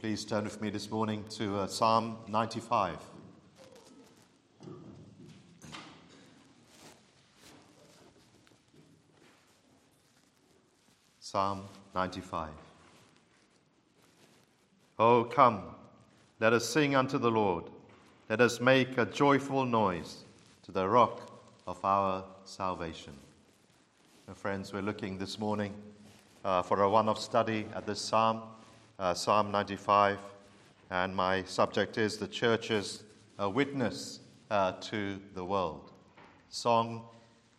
Please turn with me this morning to uh, Psalm 95. Psalm 95. Oh, come, let us sing unto the Lord. Let us make a joyful noise to the rock of our salvation. And friends, we're looking this morning uh, for a one off study at this psalm, uh, Psalm 95. And my subject is the church's uh, witness uh, to the world. Song,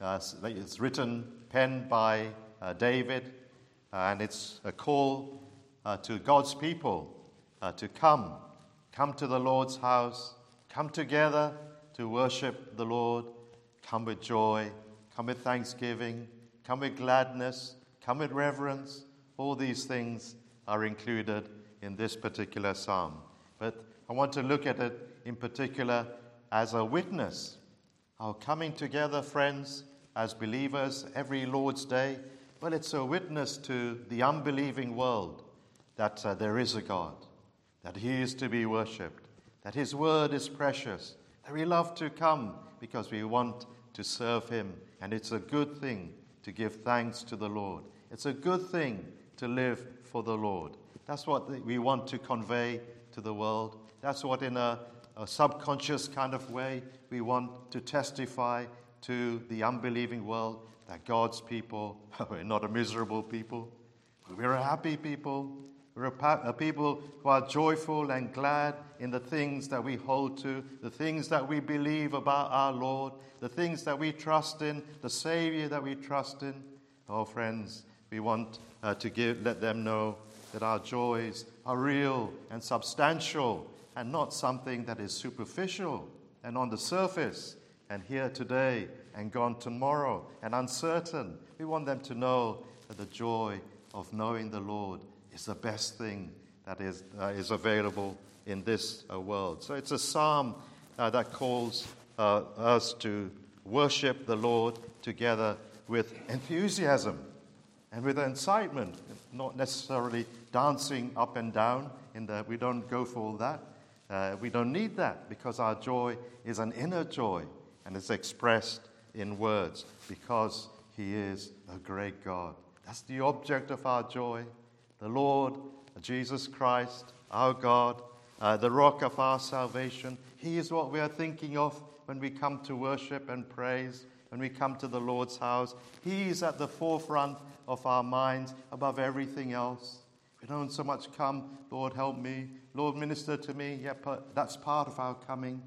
uh, it's written, penned by uh, David, and it's a call to God's people to come, come to the Lord's house, come together to worship the Lord, come with joy, come with thanksgiving, come with gladness, come with reverence. All these things are included in this particular psalm. But I want to look at it in particular as a witness. Our coming together, friends, as believers every Lord's Day, well, it's a witness to the unbelieving world that uh, there is a God, that He is to be worshipped, that His word is precious, that we love to come because we want to serve Him. And it's a good thing to give thanks to the Lord. It's a good thing to live for the Lord. That's what we want to convey to the world. That's what, in a, a subconscious kind of way, we want to testify to the unbelieving world that God's people, we're not a miserable people, we're a happy people. We're a, a, people who are joyful and glad in the things that we hold to, the things that we believe about our Lord, the things that we trust in, the Savior that we trust in. Oh, friends, we want uh, to give, let them know that our joys are real and substantial and not something that is superficial and on the surface and here today and gone tomorrow and uncertain. We want them to know that the joy of knowing the Lord is the best thing that is, uh, is available in this uh, world. So it's a psalm uh, that calls uh, us to worship the Lord together with enthusiasm and with incitement, not necessarily dancing up and down. In the, we don't go for all that. Uh, we don't need that because our joy is an inner joy and it's expressed in words because He is a great God. That's the object of our joy. The Lord, Jesus Christ, our God, uh, the rock of our salvation. He is what we are thinking of when we come to worship and praise, when we come to the Lord's house. He is at the forefront of our minds above everything else. We don't so much come, Lord, help me, Lord, minister to me. Yeah, that's part of our coming.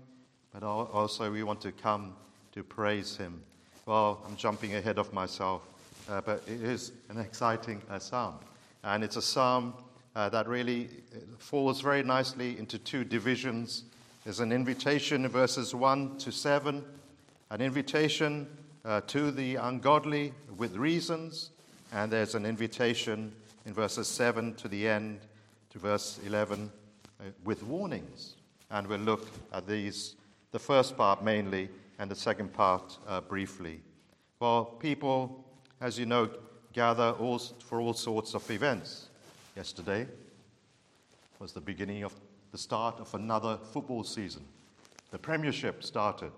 But also, we want to come to praise Him. Well, I'm jumping ahead of myself, uh, but it is an exciting uh, psalm. And it's a psalm uh, that really uh, falls very nicely into two divisions. There's an invitation in verses 1 to 7, an invitation uh, to the ungodly with reasons, and there's an invitation in verses 7 to the end to verse 11 uh, with warnings. And we'll look at these, the first part mainly, and the second part uh, briefly. Well, people, as you know, gather all, for all sorts of events. Yesterday was the beginning of the start of another football season. The Premiership started.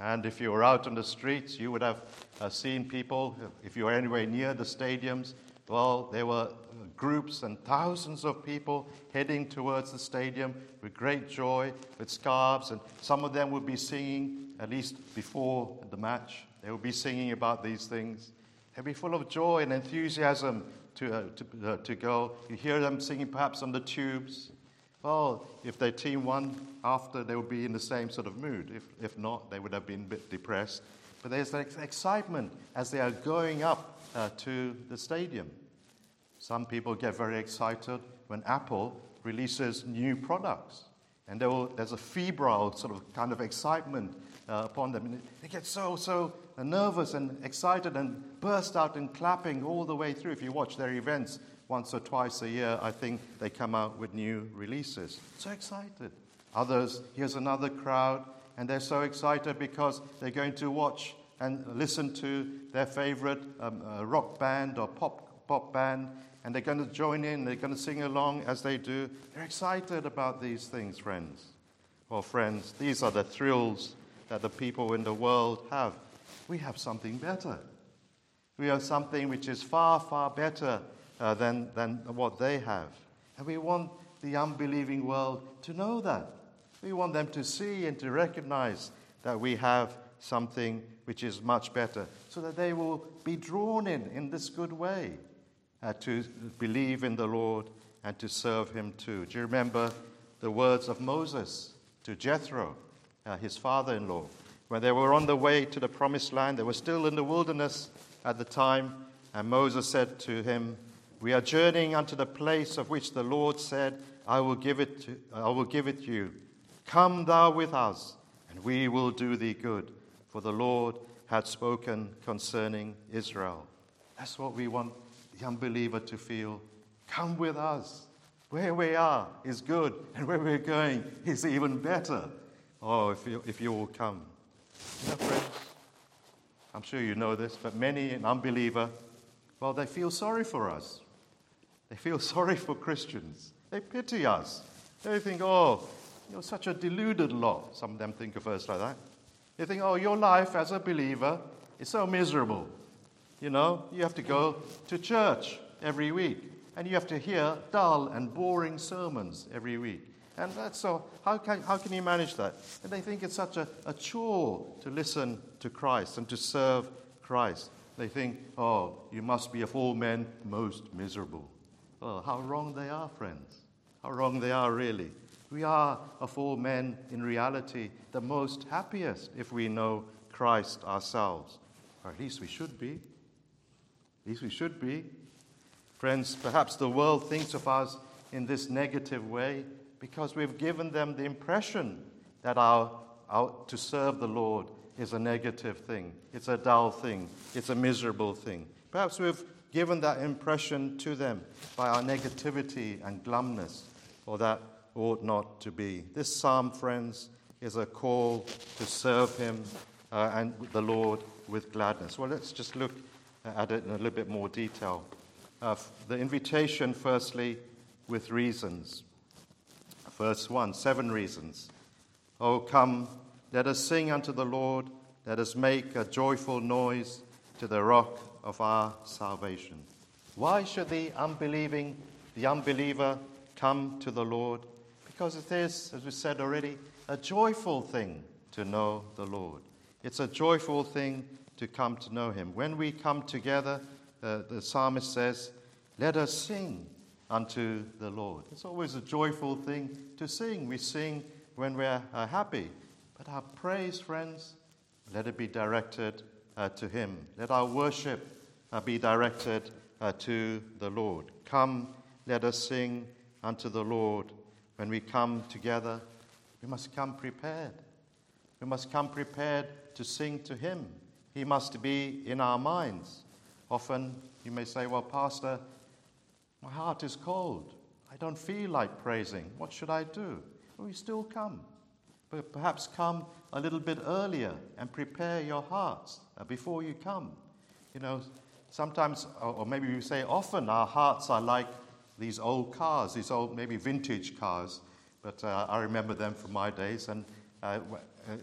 And if you were out on the streets, you would have uh, seen people, if you were anywhere near the stadiums, well, there were groups and thousands of people heading towards the stadium with great joy, with scarves, and some of them would be singing, at least before the match, they would be singing about these things. They'd be full of joy and enthusiasm to, uh, to, uh, to go. You hear them singing perhaps on the tubes. Well, if their team won after, they would be in the same sort of mood. If, if not, they would have been a bit depressed. But there's that excitement as they are going up uh, to the stadium. Some people get very excited when Apple releases new products. And will, there's a febrile sort of kind of excitement uh, upon them. And they get so, so nervous and excited and burst out and clapping all the way through. If you watch their events once or twice a year, I think they come out with new releases. So excited. Others, here's another crowd, and they're so excited because they're going to watch and listen to their favorite um, uh, rock band or pop pop band, and they're going to join in, they're going to sing along as they do. They're excited about these things, friends. Well, friends, these are the thrills that the people in the world have. We have something better. We have something which is far, far better uh, than, than what they have. And we want the unbelieving world to know that. We want them to see and to recognize that we have something which is much better, so that they will be drawn in in this good way uh, to believe in the Lord and to serve Him too. Do you remember the words of Moses to Jethro, uh, his father in law? When they were on the way to the promised land, they were still in the wilderness at the time, and Moses said to him, We are journeying unto the place of which the Lord said, I will give it to, I will give it you. Come thou with us, and we will do thee good, for the Lord had spoken concerning Israel. That's what we want the unbeliever to feel. Come with us. Where we are is good, and where we're going is even better. Oh, if you, if you will come. You know, friends, I'm sure you know this, but many an unbeliever, well, they feel sorry for us. They feel sorry for Christians. They pity us. They think, oh, you're such a deluded lot. Some of them think of us like that. They think, oh, your life as a believer is so miserable. You know, you have to go to church every week, and you have to hear dull and boring sermons every week. And that's so, how can, how can you manage that? And they think it's such a, a chore to listen to Christ and to serve Christ. They think, oh, you must be of all men most miserable. Oh, how wrong they are, friends. How wrong they are, really. We are, of all men, in reality, the most happiest if we know Christ ourselves. Or at least we should be. At least we should be. Friends, perhaps the world thinks of us in this negative way because we've given them the impression that our, our, to serve the Lord is a negative thing, it's a dull thing, it's a miserable thing. Perhaps we've given that impression to them by our negativity and glumness, or that ought not to be. This psalm, friends, is a call to serve Him uh, and the Lord with gladness. Well, let's just look at it in a little bit more detail. Uh, the invitation, firstly, with reasons. Verse 1 seven reasons. Oh, come, let us sing unto the Lord, let us make a joyful noise to the rock of our salvation. Why should the unbelieving, the unbeliever, come to the Lord? Because it is, as we said already, a joyful thing to know the Lord. It's a joyful thing to come to know Him. When we come together, uh, the psalmist says, Let us sing unto the Lord. It's always a joyful thing to sing. We sing when we're uh, happy. But our praise, friends, let it be directed to Him. Let our worship uh, be directed uh, to the Lord. Come, let us sing unto the Lord. When we come together, we must come prepared. We must come prepared to sing to Him. He must be in our minds. Often you may say, Well, Pastor, my heart is cold. I don't feel like praising. What should I do? Well, you still come. But perhaps come a little bit earlier and prepare your hearts uh, before you come. You know, sometimes, or maybe you say often, our hearts are like these old cars, these old, maybe vintage cars. But uh, I remember them from my days. And uh, uh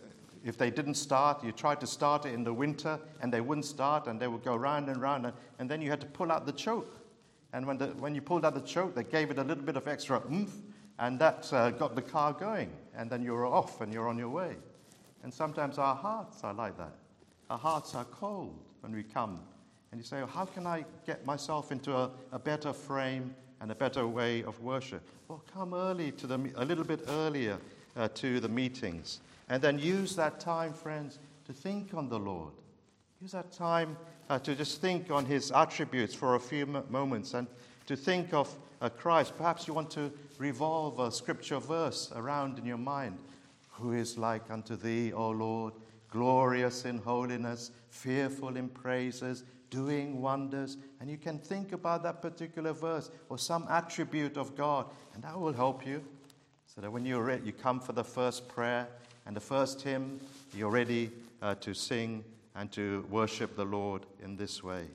if they didn't start, you tried to start it in the winter and they wouldn't start and they would go round and round. And, and then you had to pull out the choke and when, the, when you pulled out the choke, they gave it a little bit of extra oomph, and that uh, got the car going. And then you're off and you're on your way. And sometimes our hearts are like that. Our hearts are cold when we come. And you say, well, How can I get myself into a, a better frame and a better way of worship? Well, come early to the, a little bit earlier uh, to the meetings. And then use that time, friends, to think on the Lord. Use that time uh, to just think on his attributes for a few moments and to think of uh, Christ. Perhaps you want to revolve a scripture verse around in your mind. Who is like unto thee, O Lord, glorious in holiness, fearful in praises, doing wonders? And you can think about that particular verse or some attribute of God, and that will help you. So that when you're ready, you come for the first prayer and the first hymn, you're ready uh, to sing and to worship the Lord in this way.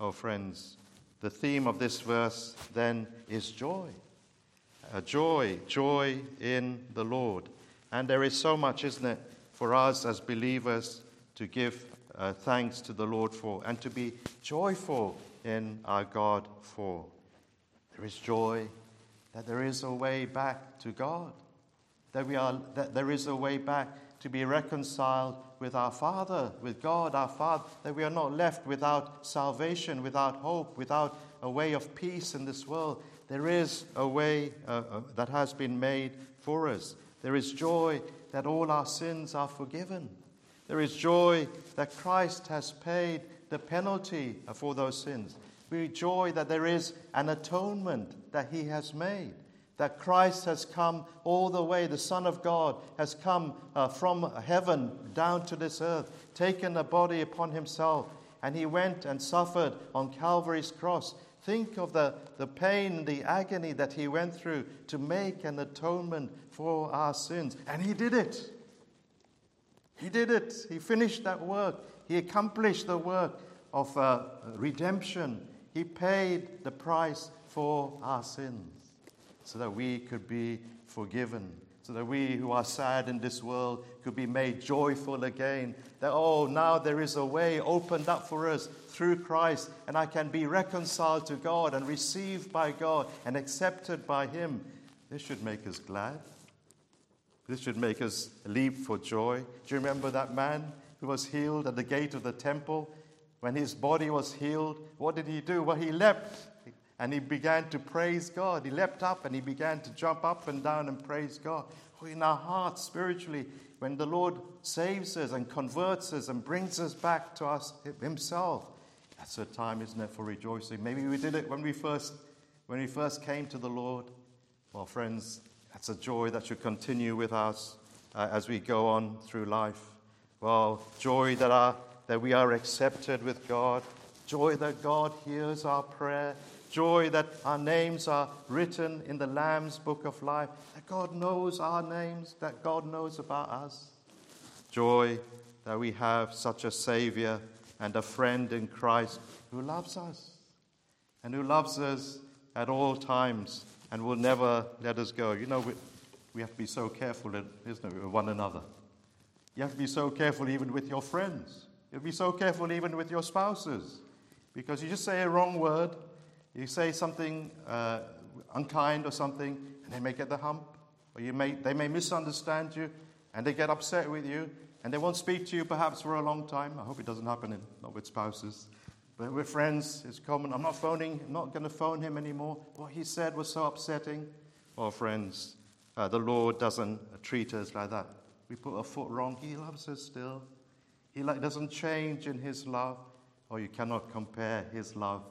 Oh, friends, the theme of this verse then is joy. Uh, joy, joy in the Lord. And there is so much, isn't it, for us as believers to give uh, thanks to the Lord for and to be joyful in our God for. There is joy that there is a way back to God, that, we are, that there is a way back to be reconciled with our Father, with God our Father, that we are not left without salvation, without hope, without a way of peace in this world. There is a way uh, uh, that has been made for us. There is joy that all our sins are forgiven. There is joy that Christ has paid the penalty for those sins. We joy that there is an atonement that he has made, that Christ has come all the way, the Son of God has come uh, from heaven down to this earth, taken a body upon himself, and he went and suffered on Calvary's cross. Think of the, the pain, the agony that he went through to make an atonement for our sins. And he did it. He did it. He finished that work. He accomplished the work of uh, redemption. He paid the price for our sins so that we could be forgiven, so that we who are sad in this world could be made joyful again. That, oh, now there is a way opened up for us through Christ, and I can be reconciled to God and received by God and accepted by Him. This should make us glad. This should make us leap for joy. Do you remember that man who was healed at the gate of the temple? When his body was healed, what did he do? Well, he leapt and he began to praise God. He leapt up and he began to jump up and down and praise God. In our hearts, spiritually, when the Lord saves us and converts us and brings us back to us Himself, that's a time, isn't it, for rejoicing? Maybe we did it when we first, when we first came to the Lord. Well, friends, that's a joy that should continue with us uh, as we go on through life. Well, joy that, our, that we are accepted with God, joy that God hears our prayer, joy that our names are written in the Lamb's book of life, that God knows our names, that God knows about us. Joy that we have such a Savior and a friend in Christ who loves us and who loves us at all times and will never let us go. You know, we, we have to be so careful, isn't it, with one another. You have to be so careful even with your friends. You have to be so careful even with your spouses. Because you just say a wrong word, you say something uh, unkind or something, and they may get the hump, or you may, they may misunderstand you, and they get upset with you, and they won't speak to you perhaps for a long time. I hope it doesn't happen in, not with spouses. But with friends, it's common. I'm not phoning, I'm not going to phone him anymore. What he said was so upsetting. Well, friends, uh, the Lord doesn't treat us like that. We put a foot wrong, he loves us still. He like, doesn't change in his love, or you cannot compare his love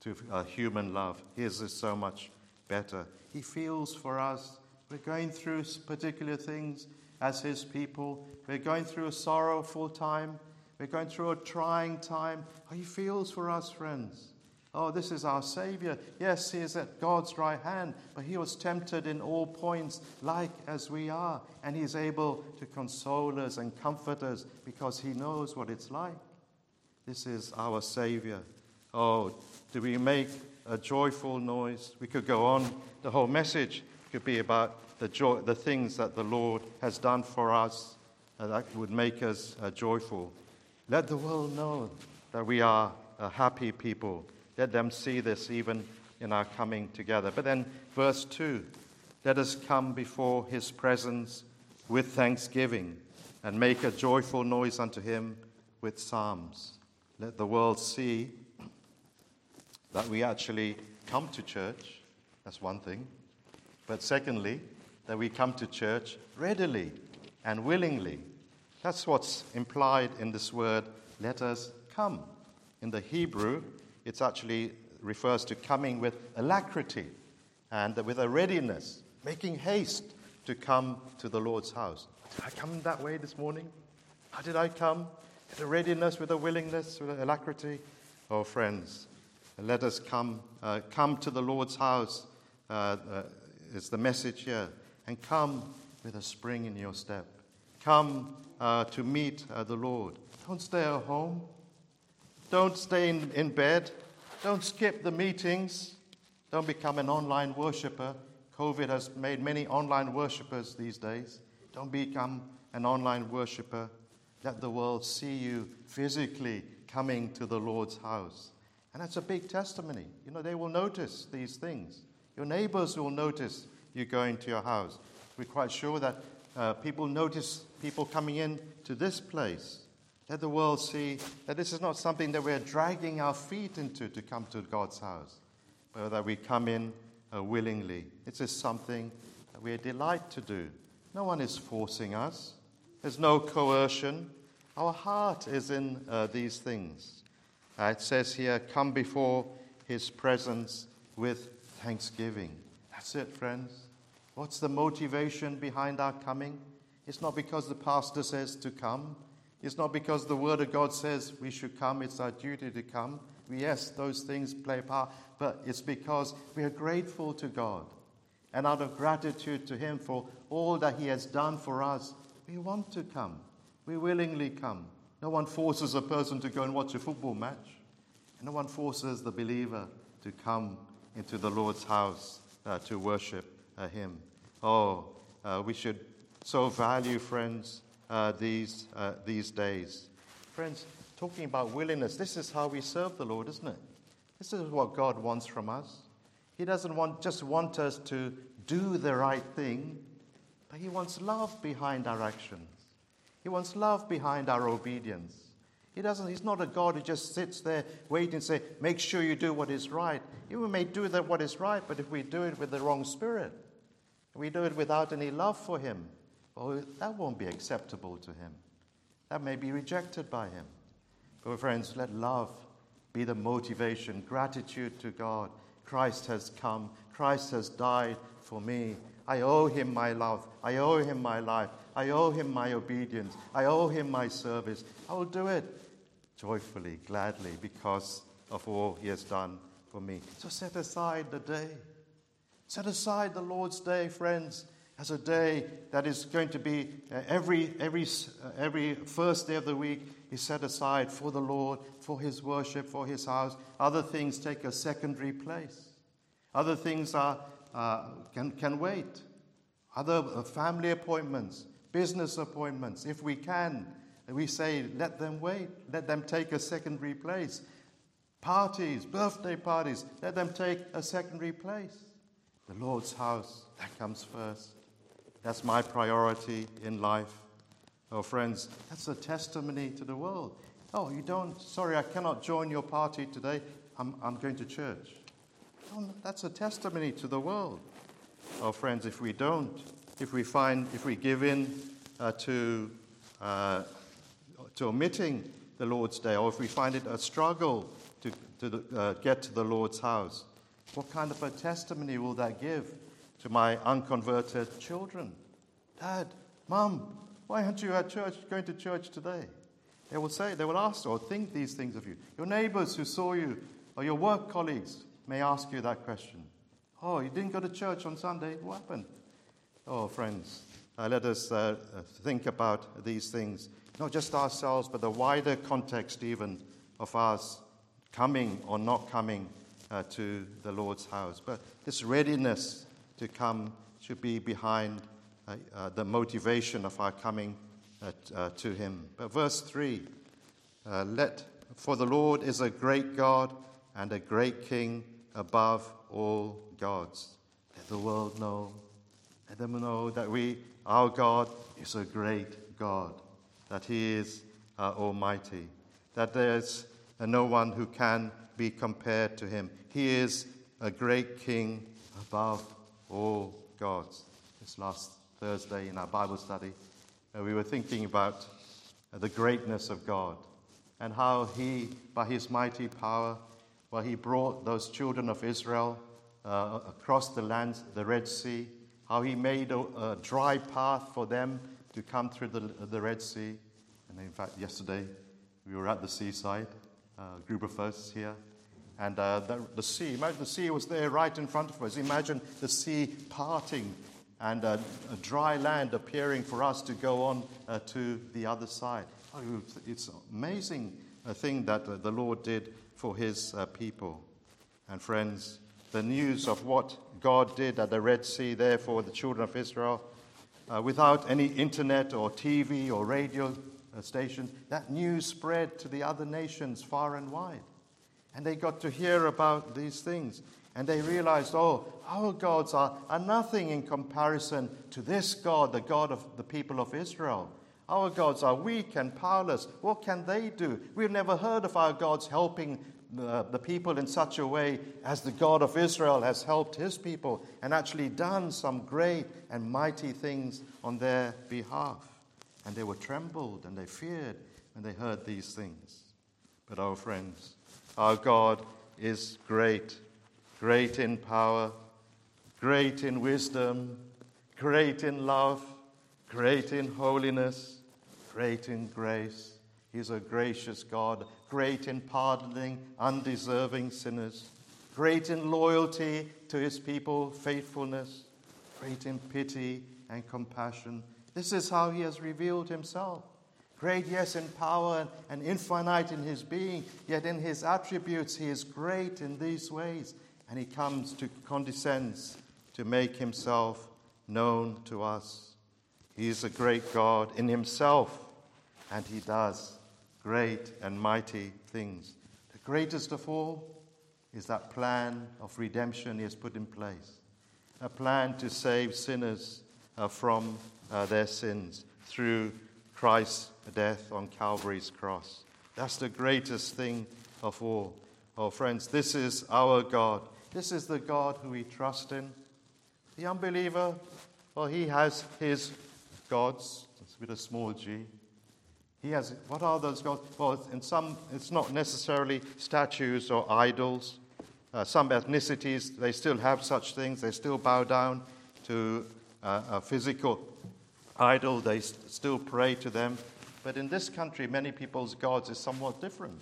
to uh, human love. His is so much better. He feels for us. We're going through particular things as his people. We're going through a sorrowful time. We're going through a trying time. Oh, he feels for us, friends. Oh, this is our Savior. Yes, He is at God's right hand, but He was tempted in all points, like as we are. And He's able to console us and comfort us because He knows what it's like. This is our Savior. Oh, do we make a joyful noise? We could go on. The whole message could be about the, joy, the things that the Lord has done for us uh, that would make us uh, joyful. Let the world know that we are a happy people. Let them see this even in our coming together. But then, verse 2 let us come before his presence with thanksgiving and make a joyful noise unto him with psalms. Let the world see that we actually come to church. That's one thing. But secondly, that we come to church readily and willingly that's what's implied in this word, let us come. In the Hebrew, it actually refers to coming with alacrity and with a readiness, making haste to come to the Lord's house. Did I come that way this morning? How did I come? With a readiness, with a willingness, with alacrity? Oh, friends, let us come, uh, come to the Lord's house, uh, uh, is the message here, and come with a spring in your step. Come uh, to meet uh, the Lord. Don't stay at home. Don't stay in, in bed. Don't skip the meetings. Don't become an online worshiper. COVID has made many online worshippers these days. Don't become an online worshiper. Let the world see you physically coming to the Lord's house. And that's a big testimony. You know, they will notice these things. Your neighbors will notice you go into your house. We're quite sure that uh, people notice people coming in to this place. Let the world see that this is not something that we're dragging our feet into to come to God's house, but that we come in uh, willingly. It is a something that we're delight to do. No one is forcing us, there's no coercion. Our heart is in uh, these things. Uh, it says here, come before his presence with thanksgiving. That's it, friends. What's the motivation behind our coming? It's not because the pastor says to come. It's not because the Word of God says we should come. It's our duty to come. Yes, those things play a part, but it's because we are grateful to God. And out of gratitude to Him for all that He has done for us, we want to come. We willingly come. No one forces a person to go and watch a football match. No one forces the believer to come into the Lord's house uh, to worship Him. Oh, uh, we should so value, friends, uh, these, uh, these days. Friends, talking about willingness, this is how we serve the Lord, isn't it? This is what God wants from us. He doesn't want, just want us to do the right thing, but He wants love behind our actions. He wants love behind our obedience. He doesn't, he's not a God who just sits there waiting and say, make sure you do what is right. We may do that what is right, but if we do it with the wrong spirit, we do it without any love for him, well, that won't be acceptable to him. That may be rejected by him. But friends, let love be the motivation, gratitude to God. Christ has come, Christ has died for me. I owe him my love, I owe him my life, I owe him my obedience, I owe him my service. I will do it joyfully, gladly, because of all he has done for me. So set aside the day. Set aside the Lord's day, friends, as a day that is going to be uh, every, every, uh, every first day of the week is set aside for the Lord, for his worship, for his house. Other things take a secondary place. Other things are, uh, can, can wait. Other uh, family appointments, business appointments, if we can, we say, let them wait, let them take a secondary place. Parties, birthday parties, let them take a secondary place. The Lord's house, that comes first. That's my priority in life. Oh, friends, that's a testimony to the world. Oh, you don't, sorry, I cannot join your party today. I'm, I'm going to church. Oh, that's a testimony to the world. Oh, friends, if we don't, if we find, if we give in uh, to, uh, to omitting the Lord's Day, or if we find it a struggle to, to the, uh, get to the Lord's house, what kind of a testimony will that give to my unconverted children? Dad, Mum, why aren't you at church, going to church today? They will say, they will ask or think these things of you. Your neighbors who saw you, or your work colleagues may ask you that question. Oh, you didn't go to church on Sunday? What happened? Oh, friends, uh, let us uh, think about these things, not just ourselves, but the wider context even of us coming or not coming uh, to the Lord's house. But this readiness to come should be behind uh, uh, the motivation of our coming uh, to Him. But verse 3 let, for the Lord is a great God and a great King above all gods. Let the world know let them know that we, our God, is a great God, that He is uh, Almighty, that there's uh, no one who can be compared to Him. He is a great King above all gods. This last Thursday in our Bible study, uh, we were thinking about uh, the greatness of God and how He, by His mighty power, well, He brought those children of Israel uh, across the land, the Red Sea how he made a, a dry path for them to come through the, the Red Sea. And in fact, yesterday we were at the seaside, group of us here. And uh, the, the, sea, imagine the sea was there right in front of us. Imagine the sea parting and uh, a dry land appearing for us to go on uh, to the other side. Oh, it's amazing uh, thing that uh, the Lord did for his uh, people. And friends, the news of what God did at the Red Sea there for the children of Israel, uh, without any internet or TV or radio uh, station, that news spread to the other nations far and wide. And they got to hear about these things. And they realized, oh, our gods are, are nothing in comparison to this God, the God of the people of Israel. Our gods are weak and powerless. What can they do? We've never heard of our gods helping the, the people in such a way as the God of Israel has helped his people and actually done some great and mighty things on their behalf. And they were trembled and they feared when they heard these things. But, our friends, our God is great, great in power, great in wisdom, great in love, great in holiness, great in grace. He's a gracious God, great in pardoning undeserving sinners, great in loyalty to his people, faithfulness, great in pity and compassion. This is how he has revealed himself. Great, yes, in power and infinite in his being, yet in his attributes he is great in these ways. And he comes to condescends to make himself known to us. He is a great God in himself, and he does great and mighty things. The greatest of all is that plan of redemption he has put in place a plan to save sinners uh, from uh, their sins through Christ's death on Calvary's cross. That's the greatest thing of all. Oh, friends, this is our God. This is the God who we trust in. The unbeliever, well, he has his gods, with a small g. He has, what are those gods? Well, in some, it's not necessarily statues or idols. Uh, some ethnicities, they still have such things. They still bow down to uh, a physical idol, they still pray to them. But in this country, many people's gods is somewhat different.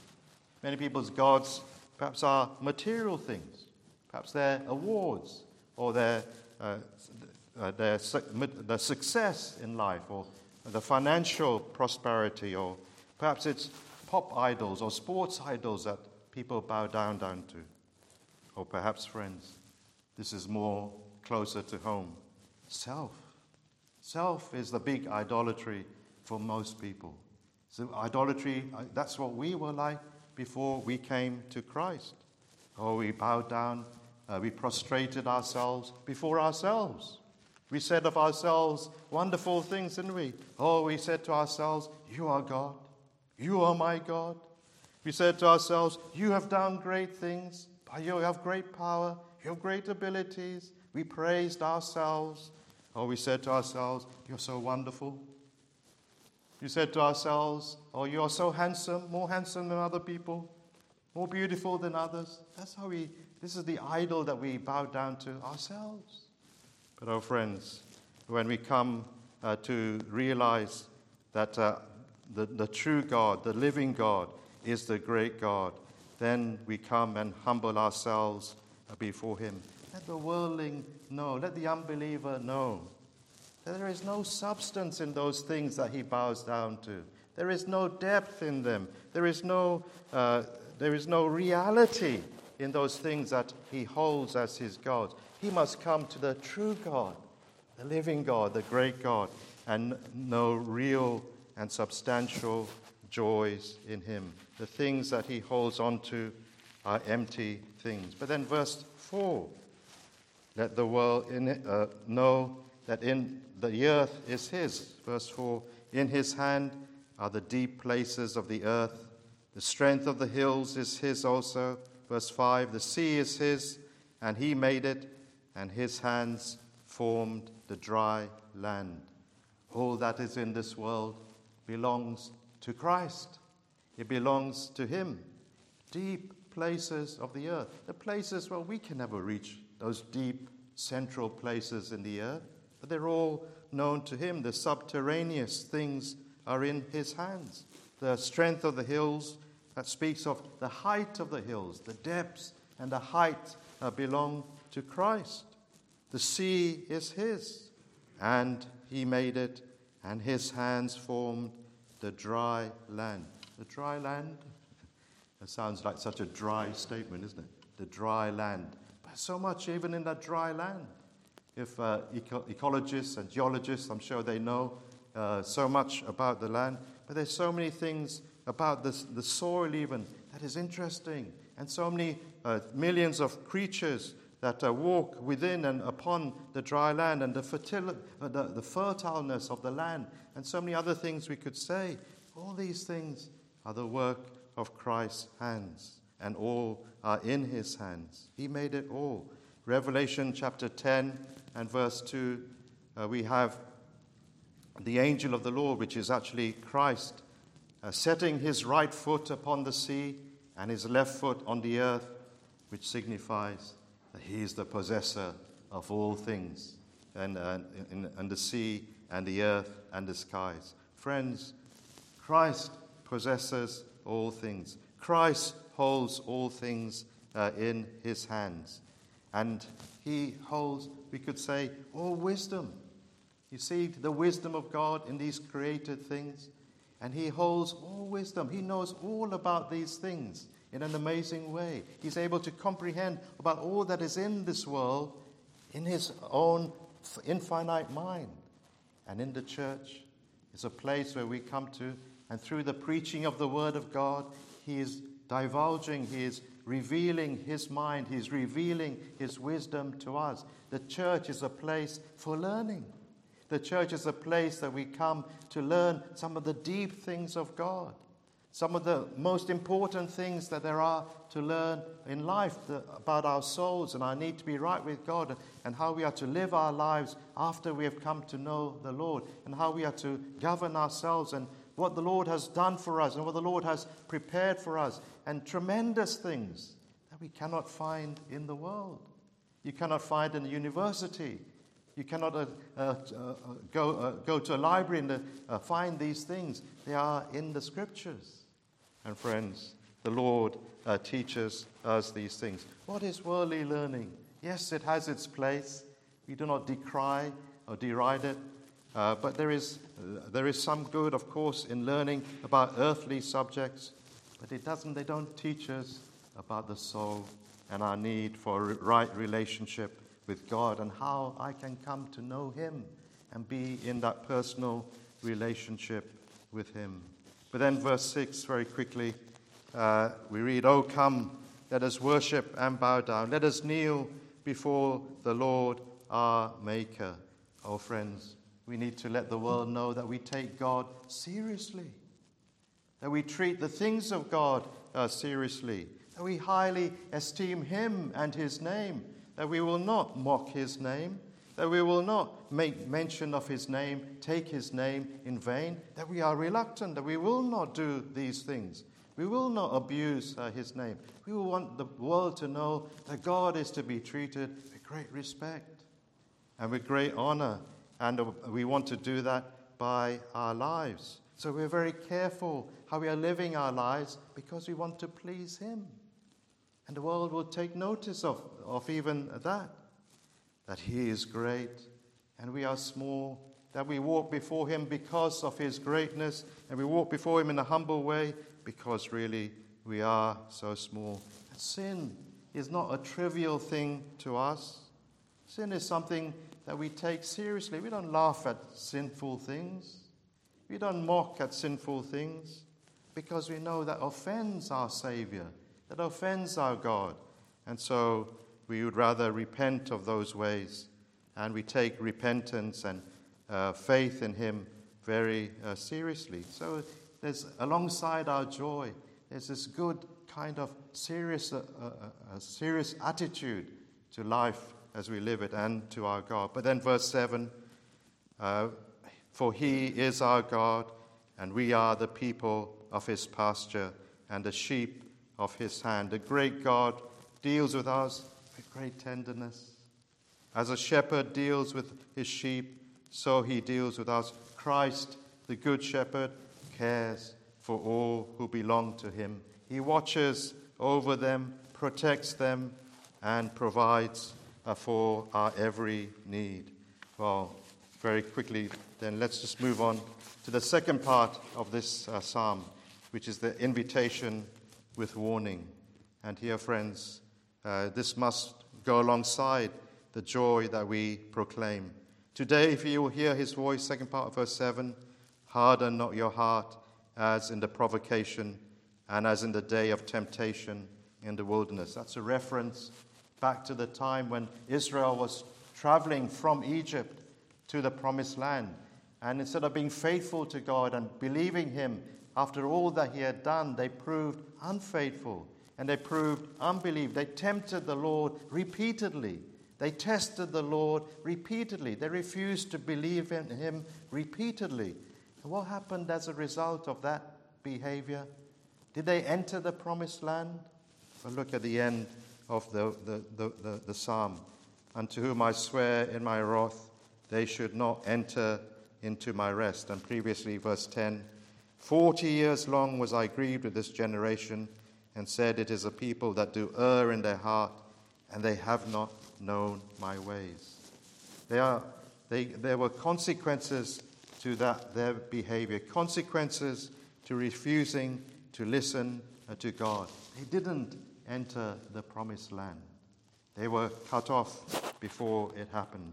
Many people's gods perhaps are material things. Perhaps they're awards or their, uh, uh, their, their success in life or the financial prosperity or perhaps it's pop idols or sports idols that people bow down down to. Or perhaps, friends, this is more closer to home self. Self is the big idolatry for most people. So, idolatry, uh, that's what we were like before we came to Christ. Oh, we bowed down, uh, we prostrated ourselves before ourselves. We said of ourselves wonderful things, didn't we? Oh, we said to ourselves, You are God. You are my God. We said to ourselves, You have done great things. You have great power. You have great abilities. We praised ourselves. Or we said to ourselves, You're so wonderful. You said to ourselves, Oh, you're so handsome, more handsome than other people, more beautiful than others. That's how we, this is the idol that we bow down to ourselves. But, our friends, when we come uh, to realize that uh, the, the true God, the living God, is the great God, then we come and humble ourselves before Him. Let the worldling know, let the unbeliever know that there is no substance in those things that he bows down to. There is no depth in them. There is no, uh, there is no reality in those things that he holds as his God. He must come to the true God, the living God, the great God, and know real and substantial joys in him. The things that he holds on to are empty things. But then, verse 4 let the world in, uh, know that in the earth is his. Verse 4 In his hand are the deep places of the earth. The strength of the hills is his also. Verse 5 The sea is his, and he made it, and his hands formed the dry land. All that is in this world belongs to Christ, it belongs to him. Deep places of the earth, the places where we can never reach those deep central places in the earth, but they're all known to him. The subterraneous things are in his hands. The strength of the hills, that speaks of the height of the hills, the depths and the height belong to Christ. The sea is his, and he made it, and his hands formed the dry land. The dry land? That sounds like such a dry statement, isn't it? the dry land. So much even in that dry land. If uh, eco- ecologists and geologists, I'm sure they know uh, so much about the land, but there's so many things about this, the soil even that is interesting, and so many uh, millions of creatures that uh, walk within and upon the dry land and the, fertil- uh, the, the fertileness of the land, and so many other things we could say. All these things are the work of Christ's hands, and all are in his hands. He made it all. Revelation chapter 10 and verse 2, uh, we have the angel of the Lord, which is actually Christ, uh, setting his right foot upon the sea and his left foot on the earth, which signifies that he is the possessor of all things, and, uh, in, in the sea and the earth and the skies. Friends, Christ possesses all things. Christ holds all things uh, in his hands. And he holds, we could say, all wisdom. You see the wisdom of God in these created things. And he holds all wisdom. He knows all about these things in an amazing way. He's able to comprehend about all that is in this world in his own infinite mind. And in the church is a place where we come to, and through the preaching of the Word of God, he is divulging, he is revealing his mind, he's revealing his wisdom to us. The church is a place for learning. The church is a place that we come to learn some of the deep things of God. Some of the most important things that there are to learn in life the, about our souls and our need to be right with God and how we are to live our lives after we have come to know the Lord and how we are to govern ourselves and what the Lord has done for us and what the Lord has prepared for us and tremendous things that we cannot find in the world. You cannot find in a university. You cannot uh, uh, uh, go, uh, go to a library and uh, find these things. They are in the scriptures. And friends, the Lord uh, teaches us these things. What is worldly learning? Yes, it has its place. We do not decry or deride it. Uh, but there is, uh, there is some good, of course, in learning about earthly subjects. But it doesn't, they don't teach us about the soul and our need for a right relationship with God and how I can come to know Him and be in that personal relationship with Him. But then, verse 6, very quickly, uh, we read, Oh, come, let us worship and bow down. Let us kneel before the Lord our Maker. Oh, friends, we need to let the world know that we take God seriously, that we treat the things of God uh, seriously, that we highly esteem Him and His name, that we will not mock His name that we will not make mention of his name, take his name in vain, that we are reluctant, that we will not do these things. We will not abuse uh, his name. We will want the world to know that God is to be treated with great respect and with great honor. And we want to do that by our lives. So we're very careful how we are living our lives because we want to please him. And the world will take notice of, of even that that He is great and we are small, that we walk before Him because of His greatness, and we walk before Him in a humble way because really we are so small. Sin is not a trivial thing to us. Sin is something that we take seriously. We don't laugh at sinful things, we don't mock at sinful things because we know that offends our Savior, that offends our God. And so we would rather repent of those ways. And we take repentance and uh, faith in Him very uh, seriously. So there's alongside our joy, there's this good kind of serious, uh, uh, uh serious attitude to life as we live it and to our God. But then verse 7 uh, For He is our God, and we are the people of His pasture and the sheep of His hand. The great God deals with us with great tenderness. As a shepherd deals with his sheep, so he deals with us. Christ, the Good Shepherd, cares for all who belong to him. He watches over them, protects them, and provides for our every need. Well, very quickly, then let's just move on to the second part of this uh, psalm, which is the invitation with warning. And here, friends, Uh, this must go alongside the joy that we proclaim. Today, if you will hear his voice, second part of verse 7, harden not your heart as in the provocation and as in the day of temptation in the wilderness. That's a reference back to the time when Israel was traveling from Egypt to the promised land. And instead of being faithful to God and believing Him after all that He had done, they proved unfaithful and they proved unbelief. They tempted the Lord repeatedly. They tested the Lord repeatedly. They refused to believe in Him repeatedly. And what happened as a result of that behavior? Did they enter the promised land? Well, look at the end of the, the, the, the, the psalm. Unto whom I swear in my wrath, they should not enter into my rest. And previously, verse 10 Forty years long was I grieved with this generation, and said, It is a people that do err in their heart, and they have not known my ways. They are, they, there were consequences to that, their behavior, consequences to refusing to listen uh, to God. They didn't enter the promised land, they were cut off before it happened.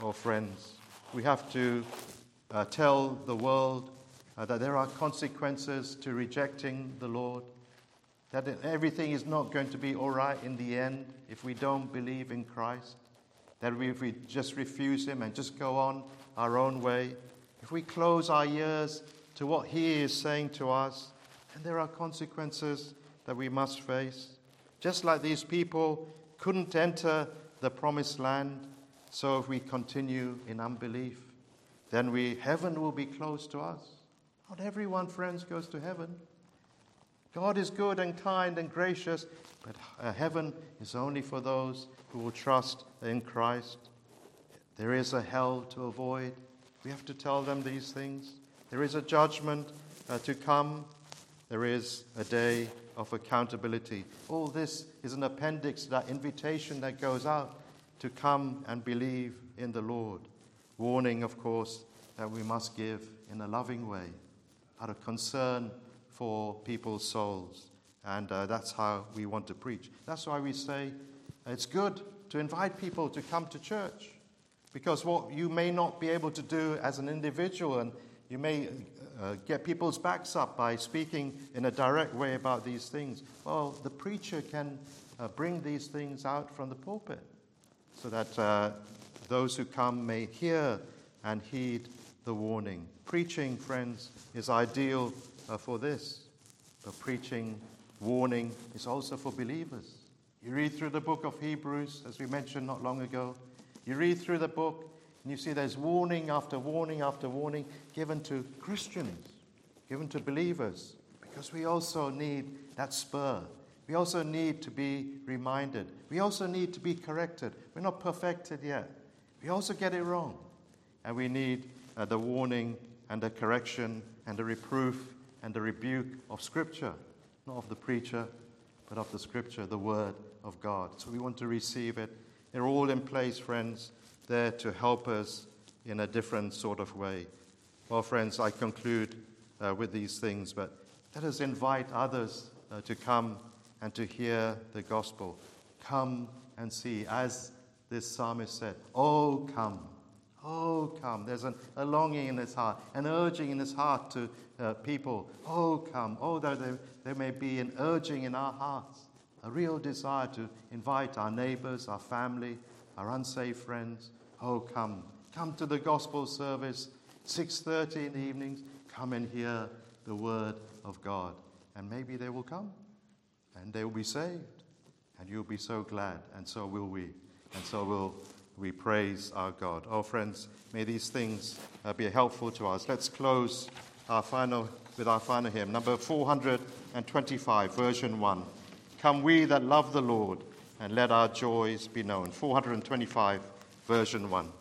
Oh, friends, we have to uh, tell the world uh, that there are consequences to rejecting the Lord, that everything is not going to be all right in the end if we don't believe in Christ, that if we just refuse Him and just go on our own way, if we close our ears to what He is saying to us, then there are consequences that we must face. Just like these people couldn't enter the promised land, so if we continue in unbelief, then we, heaven will be closed to us. Not everyone, friends, goes to heaven. God is good and kind and gracious, but uh, heaven is only for those who will trust in Christ. There is a hell to avoid. We have to tell them these things. There is a judgment uh, to come. There is a day of accountability. All this is an appendix to that invitation that goes out to come and believe in the Lord. Warning, of course, that we must give in a loving way, out of concern for people's souls. And uh, that's how we want to preach. That's why we say it's good to invite people to come to church. Because what you may not be able to do as an individual, and you may uh, get people's backs up by speaking in a direct way about these things, well, the preacher can uh, bring these things out from the pulpit so that uh, those who come may hear and heed the warning. Preaching, friends, is ideal uh, for this. But preaching, warning, is also for believers. You read through the book of Hebrews, as we mentioned not long ago. You read through the book, and you see there's warning after warning after warning given to Christians, given to believers, because we also need that spur. We also need to be reminded. We also need to be corrected. We're not perfected yet. We also get it wrong. And we need uh, the warning and the correction and the reproof and the rebuke of Scripture, not of the preacher, but of the Scripture, the Word of God. So we want to receive it. They're all in place, friends, there to help us in a different sort of way. Well, friends, I conclude uh, with these things, but let us invite others uh, to come and to hear the gospel. Come and see, as this psalmist said, Oh, come. Oh, come. There's an, a longing in his heart, an urging in his heart to uh, people. Oh, come. Oh, there, there, may be an urging in our hearts, a real desire to invite our neighbors, our family, our unsaved friends. Oh, come. Come to the gospel service, 6.30 in the evenings. Come and hear the word of God. And maybe they will come, and they will be saved. And you'll be so glad, and so will we. And so will we praise our God. Oh, friends, may these things uh, be helpful to us. Let's close our final, with our final hymn, number 425, version 1. Come, we that love the Lord, and let our joys be known. 425, version 1.